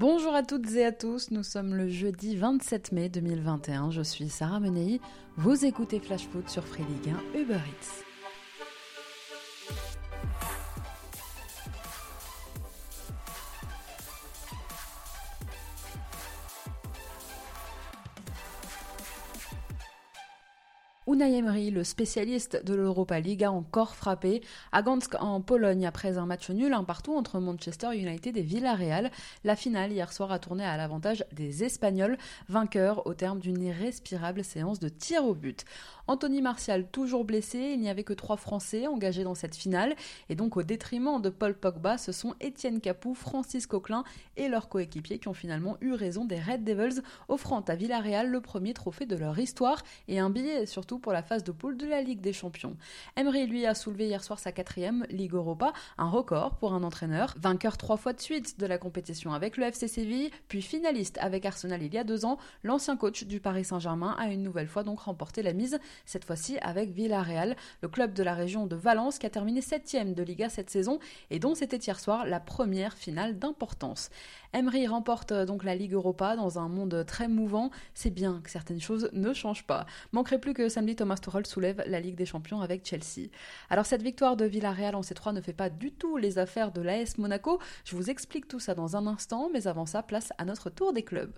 Bonjour à toutes et à tous, nous sommes le jeudi 27 mai 2021, je suis Sarah Menei, vous écoutez Flash Foot sur Free Ligue 1 Uber Eats. Unai le spécialiste de l'Europa League, a encore frappé à Gansk en Pologne après un match nul un partout entre Manchester United et Villarreal. La finale hier soir a tourné à l'avantage des Espagnols, vainqueurs au terme d'une irrespirable séance de tir au but. Anthony Martial toujours blessé, il n'y avait que trois Français engagés dans cette finale et donc au détriment de Paul Pogba, ce sont Étienne Capou, Francis Coquelin et leurs coéquipiers qui ont finalement eu raison des Red Devils, offrant à Villarreal le premier trophée de leur histoire et un billet surtout pour la phase de poule de la Ligue des Champions. Emery, lui, a soulevé hier soir sa quatrième Ligue Europa, un record pour un entraîneur, vainqueur trois fois de suite de la compétition avec le FC Séville, puis finaliste avec Arsenal il y a deux ans, l'ancien coach du Paris Saint-Germain a une nouvelle fois donc remporté la mise, cette fois-ci avec Villarreal, le club de la région de Valence qui a terminé septième de Liga cette saison et dont c'était hier soir la première finale d'importance. Emery remporte euh, donc la Ligue Europa dans un monde très mouvant. C'est bien que certaines choses ne changent pas. Manquerait plus que samedi Thomas Tuchel soulève la Ligue des Champions avec Chelsea. Alors cette victoire de Villarreal en C3 ne fait pas du tout les affaires de l'AS Monaco. Je vous explique tout ça dans un instant, mais avant ça, place à notre tour des clubs.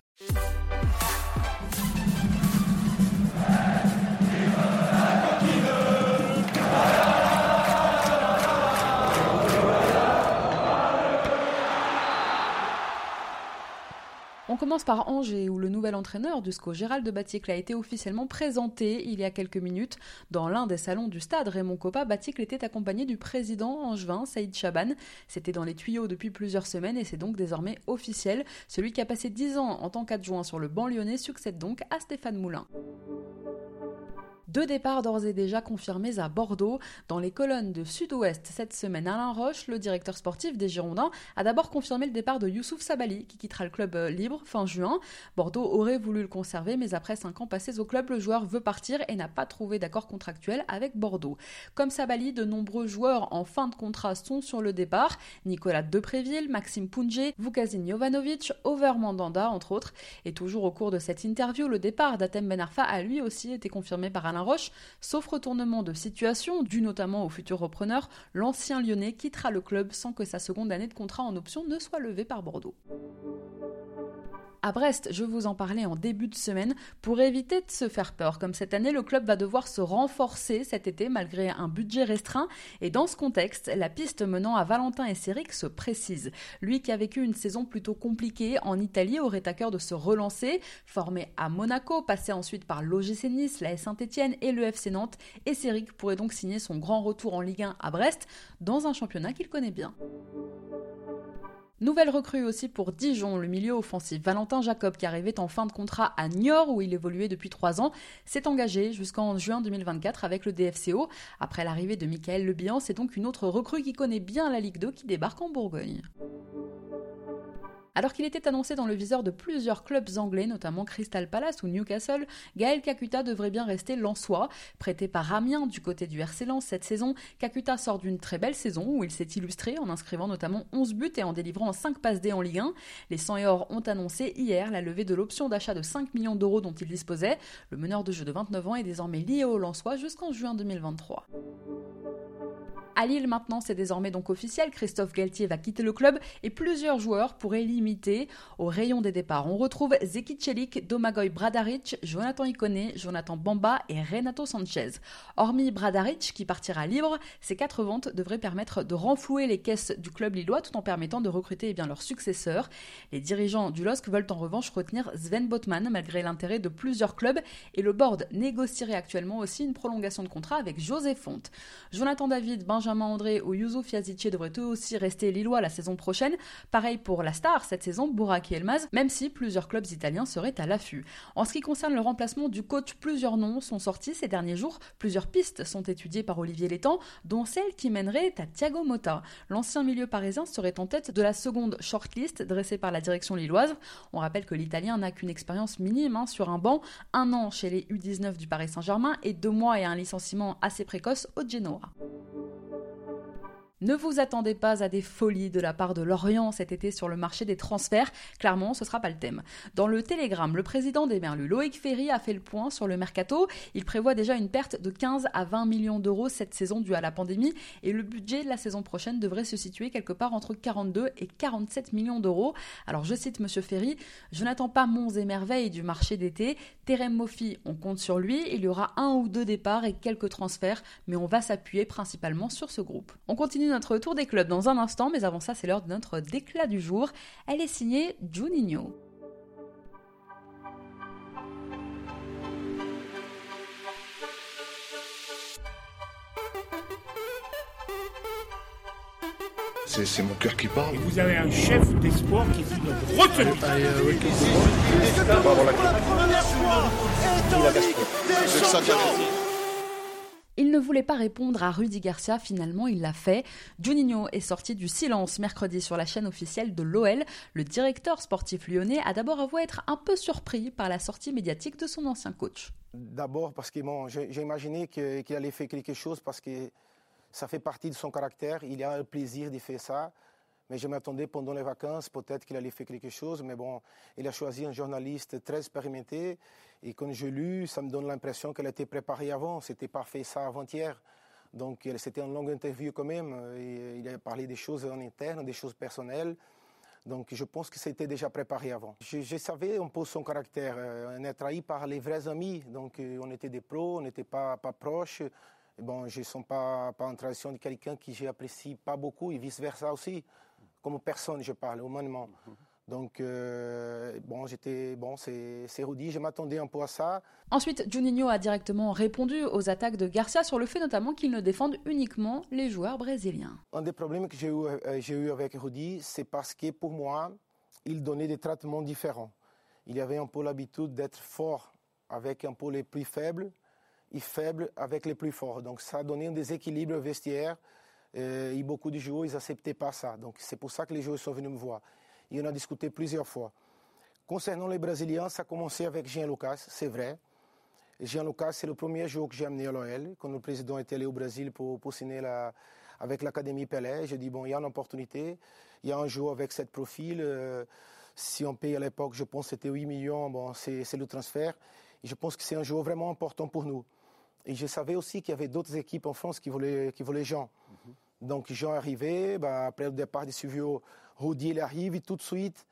On commence par Angers, où le nouvel entraîneur du Gérald de Baticle, a été officiellement présenté il y a quelques minutes dans l'un des salons du stade Raymond Coppa. Baticle était accompagné du président angevin, Saïd Chaban. C'était dans les tuyaux depuis plusieurs semaines et c'est donc désormais officiel. Celui qui a passé 10 ans en tant qu'adjoint sur le banc lyonnais succède donc à Stéphane Moulin. Deux départs d'ores et déjà confirmés à Bordeaux. Dans les colonnes de Sud-Ouest cette semaine, Alain Roche, le directeur sportif des Girondins, a d'abord confirmé le départ de Youssouf Sabali, qui quittera le club euh, libre fin juin. Bordeaux aurait voulu le conserver, mais après cinq ans passés au club, le joueur veut partir et n'a pas trouvé d'accord contractuel avec Bordeaux. Comme Sabali, de nombreux joueurs en fin de contrat sont sur le départ. Nicolas Depréville, Maxime Punje, Vukazin Jovanovic, Over Mandanda, entre autres. Et toujours au cours de cette interview, le départ d'Atem Ben Arfa a lui aussi été confirmé par Alain Roche, sauf retournement de situation, dû notamment au futur repreneur, l'ancien lyonnais quittera le club sans que sa seconde année de contrat en option ne soit levée par Bordeaux à Brest, je vous en parlais en début de semaine, pour éviter de se faire peur. Comme cette année, le club va devoir se renforcer cet été malgré un budget restreint. Et dans ce contexte, la piste menant à Valentin et Céric se précise. Lui qui a vécu une saison plutôt compliquée en Italie aurait à cœur de se relancer. Formé à Monaco, passé ensuite par l'OGC Nice, la Saint-Etienne et le FC Nantes. Et Céric pourrait donc signer son grand retour en Ligue 1 à Brest, dans un championnat qu'il connaît bien. Nouvelle recrue aussi pour Dijon, le milieu offensif. Valentin Jacob, qui arrivait en fin de contrat à Niort, où il évoluait depuis trois ans, s'est engagé jusqu'en juin 2024 avec le DFCO. Après l'arrivée de Michael Lebihan, c'est donc une autre recrue qui connaît bien la Ligue 2 qui débarque en Bourgogne. Alors qu'il était annoncé dans le viseur de plusieurs clubs anglais, notamment Crystal Palace ou Newcastle, Gaël Kakuta devrait bien rester lensois. Prêté par Amiens du côté du RC cette saison, Kakuta sort d'une très belle saison où il s'est illustré en inscrivant notamment 11 buts et en délivrant 5 passes D en Ligue 1. Les 100 et or ont annoncé hier la levée de l'option d'achat de 5 millions d'euros dont il disposait. Le meneur de jeu de 29 ans est désormais lié au Lensois jusqu'en juin 2023. À Lille maintenant, c'est désormais donc officiel, Christophe Galtier va quitter le club et plusieurs joueurs pourraient limiter au rayon des départs. On retrouve Zeki Celik, Domagoj Bradaric, Jonathan Icone, Jonathan Bamba et Renato Sanchez. Hormis Bradaric qui partira libre, ces quatre ventes devraient permettre de renflouer les caisses du club lillois tout en permettant de recruter eh bien, leur successeur. Les dirigeants du LOSC veulent en revanche retenir Sven Botman malgré l'intérêt de plusieurs clubs et le board négocierait actuellement aussi une prolongation de contrat avec José Fonte. Jonathan David, Benjamin Benjamin André ou Youssouf Yazici devraient eux aussi rester lillois la saison prochaine. Pareil pour la star cette saison, Bourak et Elmaz, même si plusieurs clubs italiens seraient à l'affût. En ce qui concerne le remplacement du coach, plusieurs noms sont sortis ces derniers jours. Plusieurs pistes sont étudiées par Olivier Létang, dont celle qui mènerait à Thiago Motta. L'ancien milieu parisien serait en tête de la seconde shortlist dressée par la direction lilloise. On rappelle que l'Italien n'a qu'une expérience minime hein, sur un banc, un an chez les U19 du Paris Saint-Germain et deux mois et un licenciement assez précoce au Genoa. Ne vous attendez pas à des folies de la part de Lorient cet été sur le marché des transferts. Clairement, ce sera pas le thème. Dans le Télégramme, le président des Merlus, Loïc Ferry, a fait le point sur le mercato. Il prévoit déjà une perte de 15 à 20 millions d'euros cette saison due à la pandémie et le budget de la saison prochaine devrait se situer quelque part entre 42 et 47 millions d'euros. Alors je cite Monsieur Ferry, je n'attends pas monts et merveilles du marché d'été. Terem Mofi, on compte sur lui. Il y aura un ou deux départs et quelques transferts, mais on va s'appuyer principalement sur ce groupe. Notre tour des clubs dans un instant, mais avant ça, c'est l'heure de notre déclat du jour. Elle est signée Juninho. C'est mon cœur qui parle. Et vous avez un chef d'espoir qui dit notre retenue. Il ne voulait pas répondre à Rudy Garcia, finalement il l'a fait. Juninho est sorti du silence mercredi sur la chaîne officielle de l'OL. Le directeur sportif lyonnais a d'abord avoué être un peu surpris par la sortie médiatique de son ancien coach. D'abord parce que bon, j'ai imaginé qu'il allait faire quelque chose parce que ça fait partie de son caractère. Il a le plaisir de faire ça. Mais je m'attendais pendant les vacances, peut-être qu'il allait faire quelque chose. Mais bon, il a choisi un journaliste très expérimenté. Et quand je lu, ça me donne l'impression qu'elle était préparée avant. C'était pas fait ça avant-hier. Donc c'était une longue interview quand même. Et il a parlé des choses en interne, des choses personnelles. Donc je pense que c'était déjà préparé avant. Je, savais un peu son caractère. Euh, on est trahi par les vrais amis. Donc euh, on était des pros, on n'était pas, pas proches. bon, je ne suis pas, pas en tradition de quelqu'un qui j'apprécie pas beaucoup et vice-versa aussi comme personne, je parle, humainement. Donc, euh, bon, j'étais, bon, c'est Rudy, je m'attendais un peu à ça. Ensuite, Juninho a directement répondu aux attaques de Garcia sur le fait notamment qu'il ne défende uniquement les joueurs brésiliens. Un des problèmes que j'ai eu, euh, eu avec Rudy, c'est parce que pour moi, il donnait des traitements différents. Il avait un peu l'habitude d'être fort avec un peu les plus faibles et faible avec les plus forts. Donc, ça donnait un déséquilibre vestiaire euh, et beaucoup de joueurs, ils n'acceptaient pas ça. Donc c'est pour ça que les joueurs sont venus me voir. Et on a discuté plusieurs fois. Concernant les Brésiliens, ça a commencé avec Jean Lucas, c'est vrai. Jean Lucas, c'est le premier jour que j'ai amené à l'OL, quand le président était allé au Brésil pour, pour signer la, avec l'Académie Pelé. J'ai dit, bon, il y a une opportunité, il y a un joueur avec cette profil. Euh, si on paye à l'époque, je pense que c'était 8 millions, bon, c'est le transfert. Et je pense que c'est un joueur vraiment important pour nous. Et je savais aussi qu'il y avait d'autres équipes en France qui voulaient, qui voulaient Jean. Donc Jean est arrivé, bah, après le départ de Silvio, Rudy il arrive et tout de suite,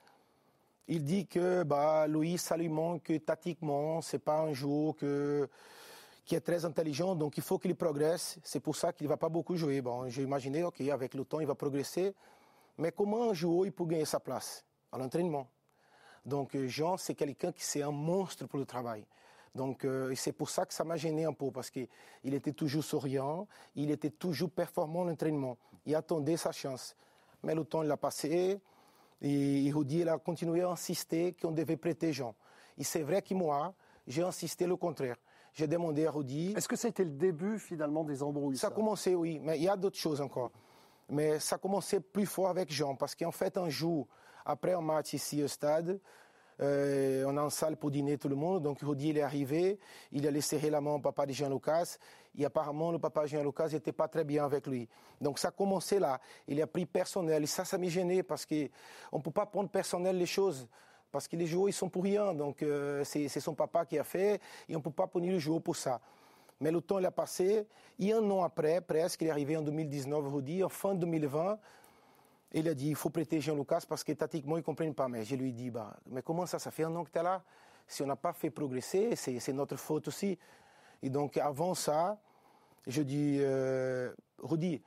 il dit que bah, Louis, ça lui manque tactiquement, c'est pas un joueur que, qui est très intelligent, donc il faut qu'il progresse. C'est pour ça qu'il ne va pas beaucoup jouer. Bon, j'ai imaginé, ok, avec le temps, il va progresser. Mais comment un joueur peut gagner sa place À l'entraînement? Donc Jean, c'est quelqu'un qui c'est un monstre pour le travail. Donc euh, c'est pour ça que ça m'a gêné un peu, parce qu'il était toujours souriant, il était toujours performant en entraînement. Il attendait sa chance. Mais le temps l'a passé, et Rudy a continué à insister qu'on devait prêter Jean. Et c'est vrai que moi, j'ai insisté le contraire. J'ai demandé à Rudy... Est-ce que c'était le début finalement des embrouilles Ça, a commencé, oui, mais il y a d'autres choses encore. Mais ça a commencé plus fort avec Jean, parce qu'en fait, un jour, après un match ici au stade, euh, on a une salle pour dîner tout le monde. Donc Rudy, il est arrivé. Il allait serrer la main au papa de Jean-Lucas. Et apparemment, le papa de Jean-Lucas n'était pas très bien avec lui. Donc ça a commencé là. Il a pris personnel. Et ça, ça m'a gêné parce qu'on ne peut pas prendre personnel les choses. Parce que les joueurs, ils sont pour rien. Donc euh, c'est son papa qui a fait. Et on ne peut pas punir le joueur pour ça. Mais le temps, il a passé. Et un an après, presque, il est arrivé en 2019, Rudy. En fin 2020, il a dit, il faut prêter Jean-Lucas parce que tactiquement, ils ne comprennent pas. Mais je lui ai dit, bah, mais comment ça, ça fait un an que tu es là? Si on n'a pas fait progresser, c'est notre faute aussi. Et donc, avant ça, je dis, euh, Rudy,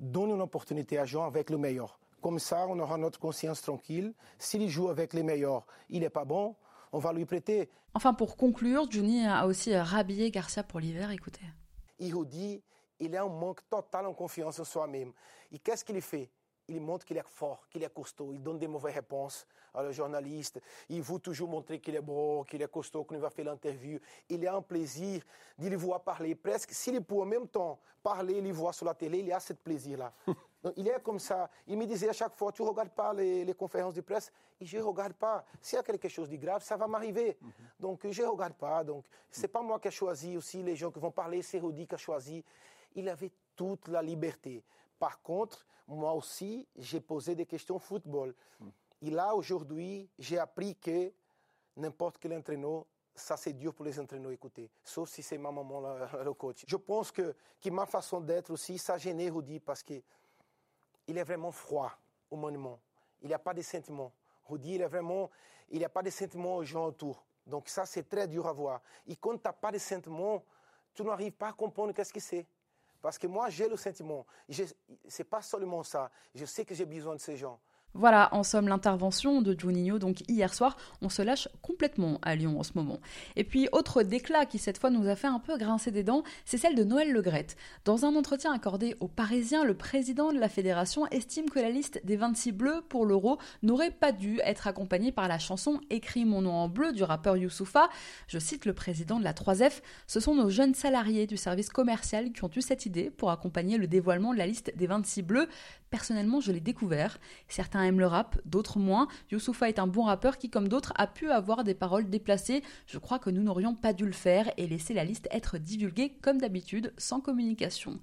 donne une opportunité à Jean avec le meilleur. Comme ça, on aura notre conscience tranquille. S'il joue avec les meilleurs, il n'est pas bon, on va lui prêter. Enfin, pour conclure, Johnny a aussi rhabillé Garcia pour l'hiver, écoutez. Et Rudy, il a un manque total en confiance en soi-même. Et qu'est-ce qu'il fait? Il montre qu'il est fort, qu'il est costaud, il donne des mauvaises réponses aux journalistes, il veut toujours montrer qu'il est beau, qu'il est costaud, qu'il va faire l'interview. Il a un plaisir de le voir parler. Presque, s'il peut en même temps parler, le voir sur la télé, il a ce plaisir-là. il est comme ça. Il me disait à chaque fois, tu ne regardes pas les, conférences de presse? Et je ne regarde pas. S'il y a quelque chose de grave, ça va m'arriver. Mhm. Donc, je ne regarde pas. Donc, ce n'est pas moi qui ai choisi aussi les gens qui vont parler, c'est Rudy qui a choisi. Il avait toute la liberté Par contre, moi aussi, j'ai posé des questions football. Et là, aujourd'hui, j'ai appris que n'importe quel entraîneur, ça c'est dur pour les entraîneurs écouter, sauf si c'est ma maman le coach. Je pense que, que ma façon d'être aussi, ça gêne Rudy parce qu'il est vraiment froid, humainement. Il n'y a pas de sentiments. Rudy, il est vraiment, il n'y a pas de sentiments aux gens autour. Donc ça, c'est très dur à voir. Et quand tu n'as pas de sentiments, tu n'arrives pas à comprendre qu'est-ce que c'est. Parce que moi, j'ai le sentiment. Ce n'est pas seulement ça. Je sais que j'ai besoin de ces gens. Voilà, en somme, l'intervention de Juninho, donc hier soir, on se lâche complètement à Lyon en ce moment. Et puis, autre déclat qui cette fois nous a fait un peu grincer des dents, c'est celle de Noël Legrette. Dans un entretien accordé aux Parisiens, le président de la fédération estime que la liste des 26 bleus pour l'euro n'aurait pas dû être accompagnée par la chanson Écris mon nom en bleu du rappeur Youssoufa. Je cite le président de la 3F, ce sont nos jeunes salariés du service commercial qui ont eu cette idée pour accompagner le dévoilement de la liste des 26 bleus. Personnellement, je l'ai découvert. Certains aiment le rap, d'autres moins. Youssoufa est un bon rappeur qui, comme d'autres, a pu avoir des paroles déplacées. Je crois que nous n'aurions pas dû le faire et laisser la liste être divulguée comme d'habitude, sans communication.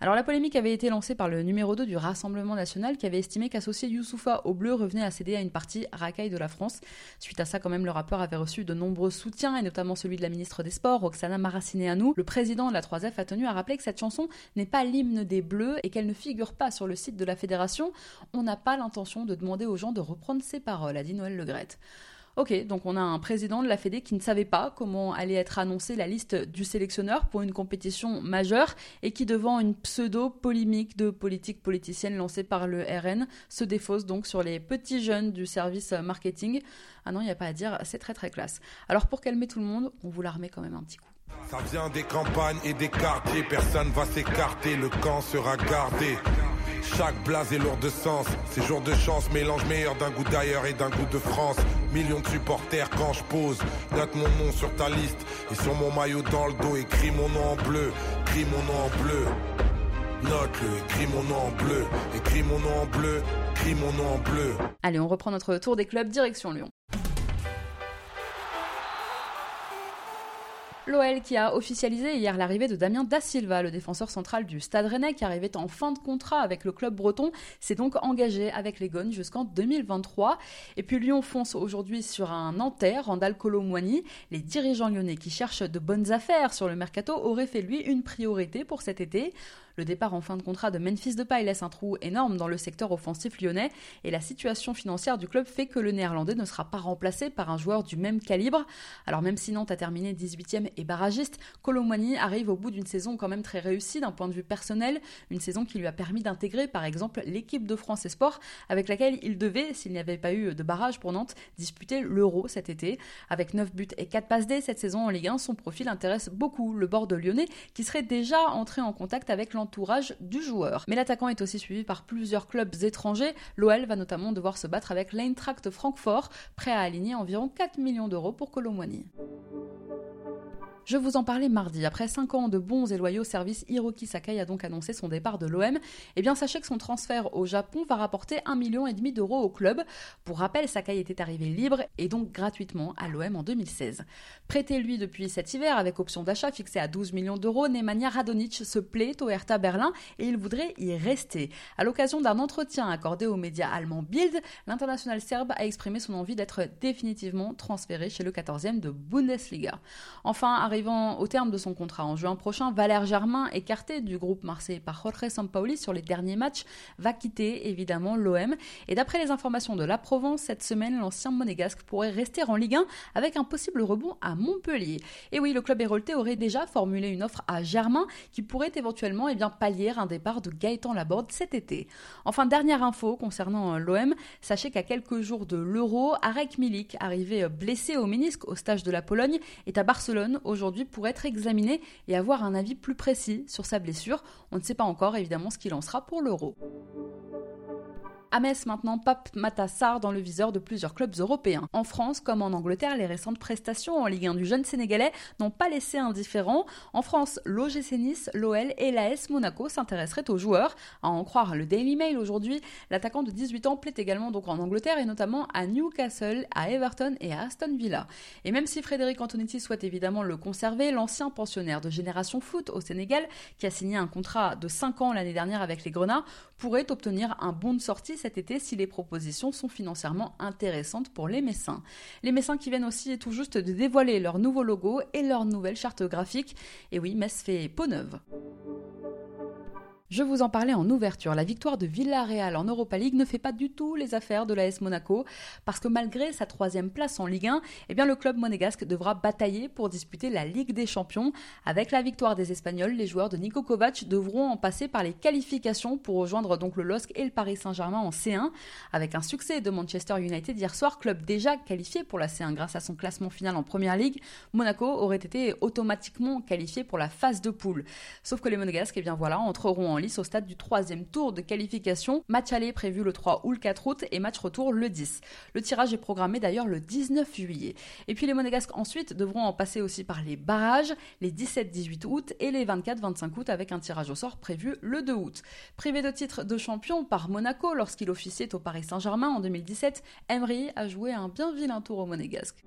Alors la polémique avait été lancée par le numéro 2 du Rassemblement national qui avait estimé qu'associer Youssoufa au bleu revenait à céder à une partie racaille de la France. Suite à ça, quand même, le rappeur avait reçu de nombreux soutiens, et notamment celui de la ministre des Sports, Roxana Maracineanu. Le président de la 3F a tenu à rappeler que cette chanson n'est pas l'hymne des Bleus et qu'elle ne figure pas sur le site de la fédération. On n'a pas l'intention de demander aux gens de reprendre ses paroles, a dit Noël Legrette. Ok, donc on a un président de la Fédé qui ne savait pas comment allait être annoncée la liste du sélectionneur pour une compétition majeure et qui, devant une pseudo-polémique de politique politicienne lancée par le RN, se défausse donc sur les petits jeunes du service marketing. Ah non, il n'y a pas à dire, c'est très très classe. Alors pour calmer tout le monde, on vous la remet quand même un petit coup. Ça vient des campagnes et des quartiers, personne va s'écarter, le camp sera gardé. Chaque blase est lourd de sens. Ces jours de chance, mélange meilleur d'un goût d'ailleurs et d'un goût de France. Millions de supporters quand je pose. Note mon nom sur ta liste et sur mon maillot dans le dos. Écris mon nom en bleu, écris mon nom en bleu. Note-le, écris mon nom en bleu, écris mon nom en bleu, écris mon nom en bleu. Allez, on reprend notre tour des clubs direction Lyon. L'OL qui a officialisé hier l'arrivée de Damien Da Silva, le défenseur central du Stade Rennais qui arrivait en fin de contrat avec le club breton, s'est donc engagé avec les Gones jusqu'en 2023. Et puis Lyon fonce aujourd'hui sur un Nantais, Randall Colomwani. Les dirigeants lyonnais qui cherchent de bonnes affaires sur le mercato auraient fait lui une priorité pour cet été. Le départ en fin de contrat de Memphis Depay laisse un trou énorme dans le secteur offensif lyonnais et la situation financière du club fait que le néerlandais ne sera pas remplacé par un joueur du même calibre. Alors même si Nantes a terminé 18e et barragiste, Colomani arrive au bout d'une saison quand même très réussie d'un point de vue personnel, une saison qui lui a permis d'intégrer par exemple l'équipe de France Esport avec laquelle il devait, s'il n'y avait pas eu de barrage pour Nantes, disputer l'Euro cet été. Avec 9 buts et 4 passes D cette saison en Ligue 1, son profil intéresse beaucoup le bord de lyonnais qui serait déjà entré en contact avec du joueur. Mais l'attaquant est aussi suivi par plusieurs clubs étrangers. L'OL va notamment devoir se battre avec l'Eintracht Francfort, prêt à aligner environ 4 millions d'euros pour Colomboigny. Je vous en parlais mardi. Après 5 ans de bons et loyaux services, Hiroki Sakai a donc annoncé son départ de l'OM. Eh bien, sachez que son transfert au Japon va rapporter 1,5 million d'euros au club. Pour rappel, Sakai était arrivé libre et donc gratuitement à l'OM en 2016. Prêté lui depuis cet hiver avec option d'achat fixée à 12 millions d'euros, Nemanja Radonic se plaît au Hertha Berlin et il voudrait y rester. À l'occasion d'un entretien accordé aux médias allemands Bild, l'international serbe a exprimé son envie d'être définitivement transféré chez le 14e de Bundesliga. Enfin, arrivant au terme de son contrat en juin prochain, Valère Germain, écarté du groupe Marseille par Jorge Sampaoli sur les derniers matchs, va quitter évidemment l'OM. Et d'après les informations de la Provence, cette semaine, l'ancien monégasque pourrait rester en Ligue 1 avec un possible rebond à Montpellier. Et oui, le club héroltais aurait déjà formulé une offre à Germain qui pourrait éventuellement eh bien, pallier un départ de Gaëtan Laborde cet été. Enfin, dernière info concernant euh, l'OM, sachez qu'à quelques jours de l'Euro, Arek Milik, arrivé euh, blessé au ménisque au stage de la Pologne, est à Barcelone aujourd'hui pour être examiné et avoir un avis plus précis sur sa blessure. On ne sait pas encore évidemment ce qu'il en sera pour l'euro. Metz maintenant, Pape Matassar dans le viseur de plusieurs clubs européens. En France comme en Angleterre, les récentes prestations en Ligue 1 du jeune Sénégalais n'ont pas laissé indifférent. En France, l'OGC Nice, l'OL et l'AS Monaco s'intéresseraient aux joueurs. À en croire le Daily Mail aujourd'hui, l'attaquant de 18 ans plaît également donc en Angleterre et notamment à Newcastle, à Everton et à Aston Villa. Et même si Frédéric Antonetti souhaite évidemment le conserver, l'ancien pensionnaire de Génération Foot au Sénégal, qui a signé un contrat de 5 ans l'année dernière avec les Grenats, pourrait obtenir un bon de sortie cet été si les propositions sont financièrement intéressantes pour les Messins. Les Messins qui viennent aussi tout juste de dévoiler leur nouveau logo et leur nouvelle charte graphique. Et oui, Metz fait peau neuve. Je vous en parlais en ouverture, la victoire de Villarreal en Europa League ne fait pas du tout les affaires de l'AS Monaco, parce que malgré sa troisième place en Ligue 1, eh bien le club monégasque devra batailler pour disputer la Ligue des Champions. Avec la victoire des Espagnols, les joueurs de Nico Kovac devront en passer par les qualifications pour rejoindre donc le LOSC et le Paris Saint-Germain en C1. Avec un succès de Manchester United hier soir, club déjà qualifié pour la C1 grâce à son classement final en Première Ligue, Monaco aurait été automatiquement qualifié pour la phase de poule. Sauf que les Monégasques, eh bien voilà, entreront en lice au stade du troisième tour de qualification. Match aller prévu le 3 ou le 4 août et match retour le 10. Le tirage est programmé d'ailleurs le 19 juillet. Et puis les Monégasques ensuite devront en passer aussi par les barrages les 17-18 août et les 24-25 août avec un tirage au sort prévu le 2 août. Privé de titre de champion par Monaco lorsqu'il officiait au Paris Saint-Germain en 2017, Emery a joué un bien vilain tour au Monégasque.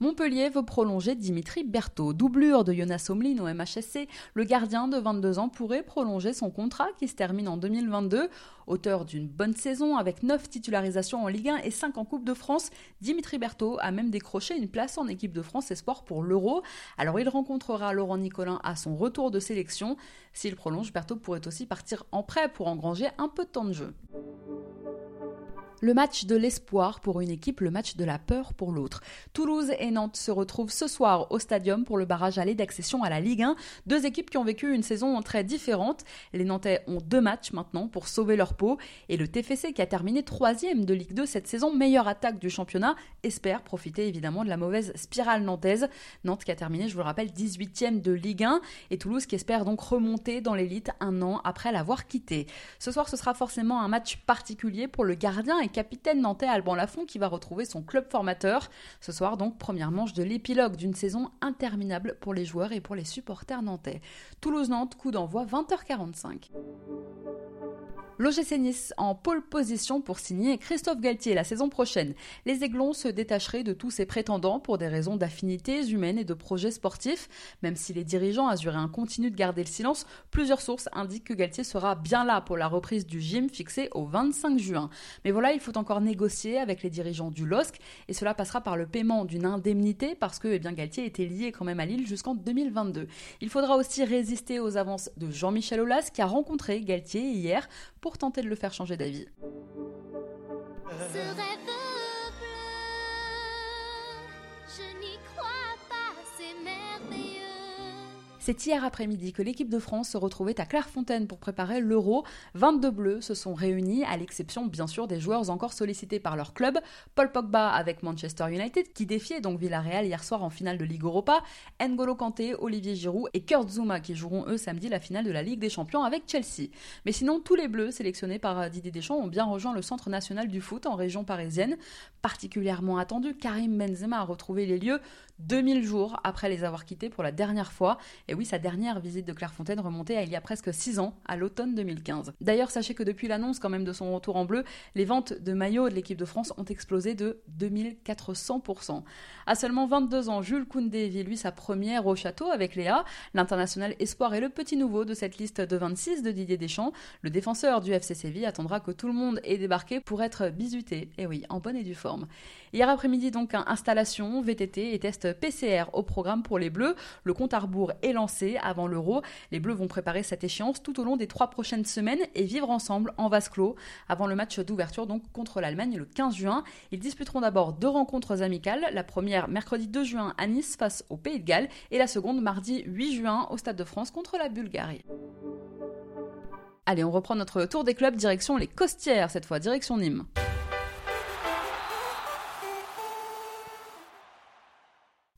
Montpellier veut prolonger Dimitri Berthaud. Doublure de Jonas Omlin au MHSC, le gardien de 22 ans pourrait prolonger son contrat qui se termine en 2022. Auteur d'une bonne saison avec 9 titularisations en Ligue 1 et 5 en Coupe de France, Dimitri Berthaud a même décroché une place en équipe de France Espoir pour l'Euro. Alors il rencontrera Laurent Nicolin à son retour de sélection. S'il prolonge, Berthaud pourrait aussi partir en prêt pour engranger un peu de temps de jeu. Le match de l'espoir pour une équipe, le match de la peur pour l'autre. Toulouse et Nantes se retrouvent ce soir au Stadium pour le barrage aller d'accession à la Ligue 1. Deux équipes qui ont vécu une saison très différente. Les Nantais ont deux matchs maintenant pour sauver leur peau. Et le TFC qui a terminé troisième de Ligue 2 cette saison, meilleure attaque du championnat, espère profiter évidemment de la mauvaise spirale nantaise. Nantes qui a terminé, je vous le rappelle, 18e de Ligue 1 et Toulouse qui espère donc remonter dans l'élite un an après l'avoir quitté. Ce soir, ce sera forcément un match particulier pour le gardien et capitaine nantais Alban Lafont qui va retrouver son club formateur. Ce soir donc, première manche de l'épilogue d'une saison interminable pour les joueurs et pour les supporters nantais. Toulouse-Nantes, coup d'envoi 20h45. L'OGC Nice en pole position pour signer Christophe Galtier la saison prochaine. Les Aiglons se détacheraient de tous ses prétendants pour des raisons d'affinités humaines et de projets sportifs. Même si les dirigeants un continuent de garder le silence, plusieurs sources indiquent que Galtier sera bien là pour la reprise du gym fixée au 25 juin. Mais voilà, il faut encore négocier avec les dirigeants du LOSC et cela passera par le paiement d'une indemnité parce que eh bien, Galtier était lié quand même à Lille jusqu'en 2022. Il faudra aussi résister aux avances de Jean-Michel Aulas qui a rencontré Galtier hier pour tenter de le faire changer d'avis. C'est hier après-midi que l'équipe de France se retrouvait à Clairefontaine pour préparer l'Euro. 22 bleus se sont réunis, à l'exception bien sûr des joueurs encore sollicités par leur club. Paul Pogba avec Manchester United, qui défiait donc Villarreal hier soir en finale de Ligue Europa. N'Golo Kanté, Olivier Giroud et Kurt Zuma qui joueront eux samedi la finale de la Ligue des Champions avec Chelsea. Mais sinon, tous les bleus sélectionnés par Didier Deschamps ont bien rejoint le Centre national du foot en région parisienne. Particulièrement attendu, Karim Benzema a retrouvé les lieux 2000 jours après les avoir quittés pour la dernière fois. Et oui, sa dernière visite de Clairefontaine remontait à il y a presque 6 ans, à l'automne 2015. D'ailleurs, sachez que depuis l'annonce quand même de son retour en bleu, les ventes de maillots de l'équipe de France ont explosé de 2400%. À seulement 22 ans, Jules Koundé vit lui sa première au château avec Léa. L'international espoir est le petit nouveau de cette liste de 26 de Didier Deschamps. Le défenseur du FC Séville attendra que tout le monde ait débarqué pour être bisuté. Et oui, en bonne et due forme. Hier après-midi, donc, installation, VTT et test PCR au programme pour les Bleus. Le compte à rebours est lancé avant l'Euro. Les Bleus vont préparer cette échéance tout au long des trois prochaines semaines et vivre ensemble en vase clos avant le match d'ouverture contre l'Allemagne le 15 juin. Ils disputeront d'abord deux rencontres amicales. La première mercredi 2 juin à Nice face au Pays de Galles et la seconde mardi 8 juin au Stade de France contre la Bulgarie. Allez, on reprend notre tour des clubs direction les Costières, cette fois direction Nîmes.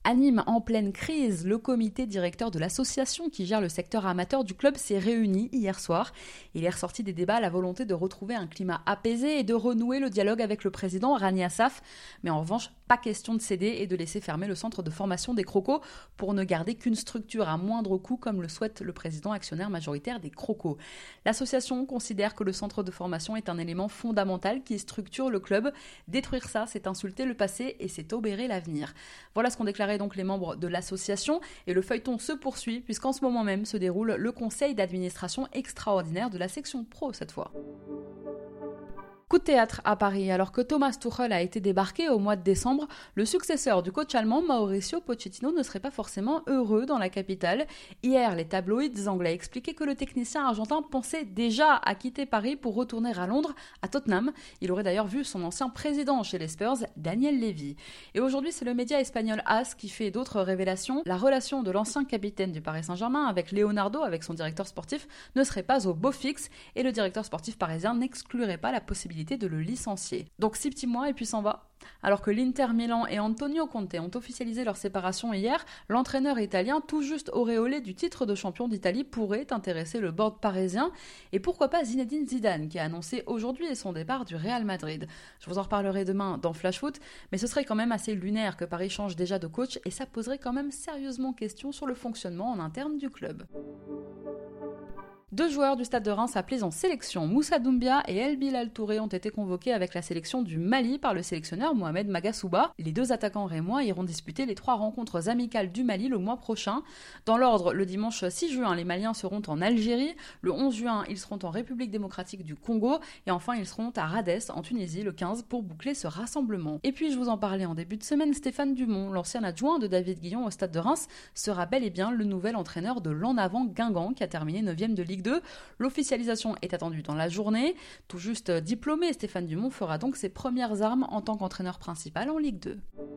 À Nîmes, en pleine crise, le comité directeur de l'association qui gère le secteur amateur du club s'est réuni hier soir. Il est ressorti des débats la volonté de retrouver un climat apaisé et de renouer le dialogue avec le président Rani Assaf. Mais en revanche, pas question de céder et de laisser fermer le centre de formation des Crocos pour ne garder qu'une structure à moindre coût comme le souhaite le président actionnaire majoritaire des Crocos. L'association considère que le centre de formation est un élément fondamental qui structure le club. Détruire ça, c'est insulter le passé et c'est obérer l'avenir. Voilà ce qu'ont déclaré donc les membres de l'association et le feuilleton se poursuit puisqu'en ce moment même se déroule le conseil d'administration extraordinaire de la section pro cette fois. Coup de théâtre à Paris, alors que Thomas Tuchel a été débarqué au mois de décembre, le successeur du coach allemand Mauricio Pochettino ne serait pas forcément heureux dans la capitale. Hier, les tabloïds anglais expliquaient que le technicien argentin pensait déjà à quitter Paris pour retourner à Londres, à Tottenham. Il aurait d'ailleurs vu son ancien président chez les Spurs, Daniel Levy. Et aujourd'hui, c'est le média espagnol AS qui fait d'autres révélations. La relation de l'ancien capitaine du Paris Saint-Germain avec Leonardo, avec son directeur sportif, ne serait pas au beau fixe et le directeur sportif parisien n'exclurait pas la possibilité de le licencier. Donc six petits mois et puis s'en va. Alors que l'Inter Milan et Antonio Conte ont officialisé leur séparation hier, l'entraîneur italien, tout juste auréolé du titre de champion d'Italie, pourrait intéresser le board parisien. Et pourquoi pas Zinedine Zidane, qui a annoncé aujourd'hui son départ du Real Madrid. Je vous en reparlerai demain dans Flash Foot, mais ce serait quand même assez lunaire que Paris change déjà de coach et ça poserait quand même sérieusement question sur le fonctionnement en interne du club. Deux joueurs du Stade de Reims appelés en sélection, Moussa Doumbia et El Bilal Touré, ont été convoqués avec la sélection du Mali par le sélectionneur Mohamed Magasouba. Les deux attaquants rémois iront disputer les trois rencontres amicales du Mali le mois prochain. Dans l'ordre, le dimanche 6 juin, les Maliens seront en Algérie. Le 11 juin, ils seront en République démocratique du Congo. Et enfin, ils seront à Rades, en Tunisie, le 15, pour boucler ce rassemblement. Et puis, je vous en parlais en début de semaine, Stéphane Dumont, l'ancien adjoint de David Guillon au Stade de Reims, sera bel et bien le nouvel entraîneur de l'en avant Guingamp, qui a terminé 9 de Ligue L'officialisation est attendue dans la journée. Tout juste diplômé, Stéphane Dumont fera donc ses premières armes en tant qu'entraîneur principal en Ligue 2.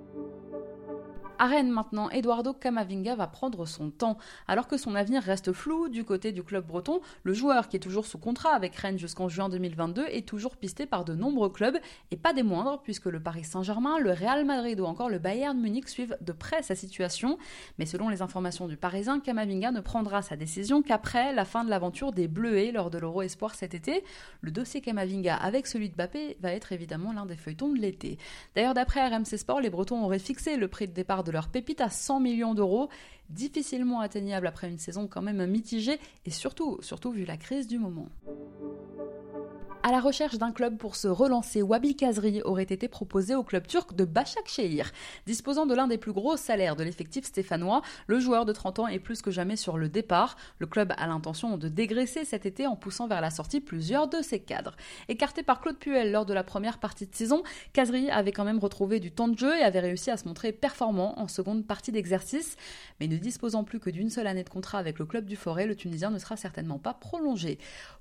À Rennes maintenant, Eduardo Camavinga va prendre son temps. Alors que son avenir reste flou du côté du club breton, le joueur qui est toujours sous contrat avec Rennes jusqu'en juin 2022 est toujours pisté par de nombreux clubs, et pas des moindres, puisque le Paris Saint-Germain, le Real Madrid ou encore le Bayern Munich suivent de près sa situation. Mais selon les informations du Parisien, Camavinga ne prendra sa décision qu'après la fin de l'aventure des Bleuets lors de l'Euro Espoir cet été. Le dossier Camavinga avec celui de Bappé va être évidemment l'un des feuilletons de l'été. D'ailleurs, d'après RMC Sport, les Bretons auraient fixé le prix de départ de de leur pépite à 100 millions d'euros, difficilement atteignable après une saison quand même mitigée et surtout, surtout vu la crise du moment. À la recherche d'un club pour se relancer, Wabi Kazri aurait été proposé au club turc de Başakşehir. Disposant de l'un des plus gros salaires de l'effectif stéphanois, le joueur de 30 ans est plus que jamais sur le départ. Le club a l'intention de dégraisser cet été en poussant vers la sortie plusieurs de ses cadres. Écarté par Claude Puel lors de la première partie de saison, Kazri avait quand même retrouvé du temps de jeu et avait réussi à se montrer performant en seconde partie d'exercice. Mais ne disposant plus que d'une seule année de contrat avec le club du Forêt, le Tunisien ne sera certainement pas prolongé.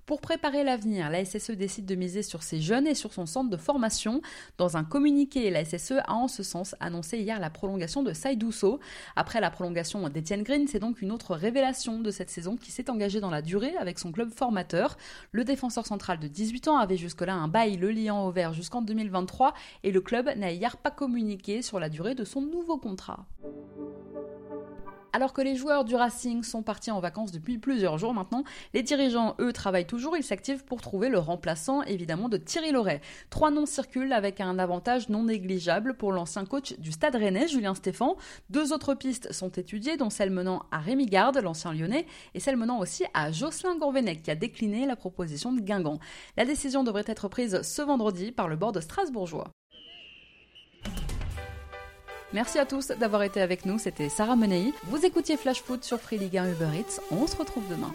Pour préparer l'avenir, la SSE décide de miser sur ses jeunes et sur son centre de formation. Dans un communiqué, la SSE a en ce sens annoncé hier la prolongation de Saïdousso. Après la prolongation d'Etienne Green, c'est donc une autre révélation de cette saison qui s'est engagée dans la durée avec son club formateur. Le défenseur central de 18 ans avait jusque-là un bail le liant au vert jusqu'en 2023 et le club n'a hier pas communiqué sur la durée de son nouveau contrat. Alors que les joueurs du Racing sont partis en vacances depuis plusieurs jours maintenant, les dirigeants, eux, travaillent toujours. Ils s'activent pour trouver le remplaçant, évidemment, de Thierry Loret. Trois noms circulent avec un avantage non négligeable pour l'ancien coach du Stade Rennais, Julien Stéphan. Deux autres pistes sont étudiées, dont celle menant à Rémi Garde, l'ancien lyonnais, et celle menant aussi à Jocelyn Gourvenec, qui a décliné la proposition de Guingamp. La décision devrait être prise ce vendredi par le bord strasbourgeois. Merci à tous d'avoir été avec nous, c'était Sarah Menei. Vous écoutiez Flash Foot sur Free Ligue 1 Uber Eats. On se retrouve demain.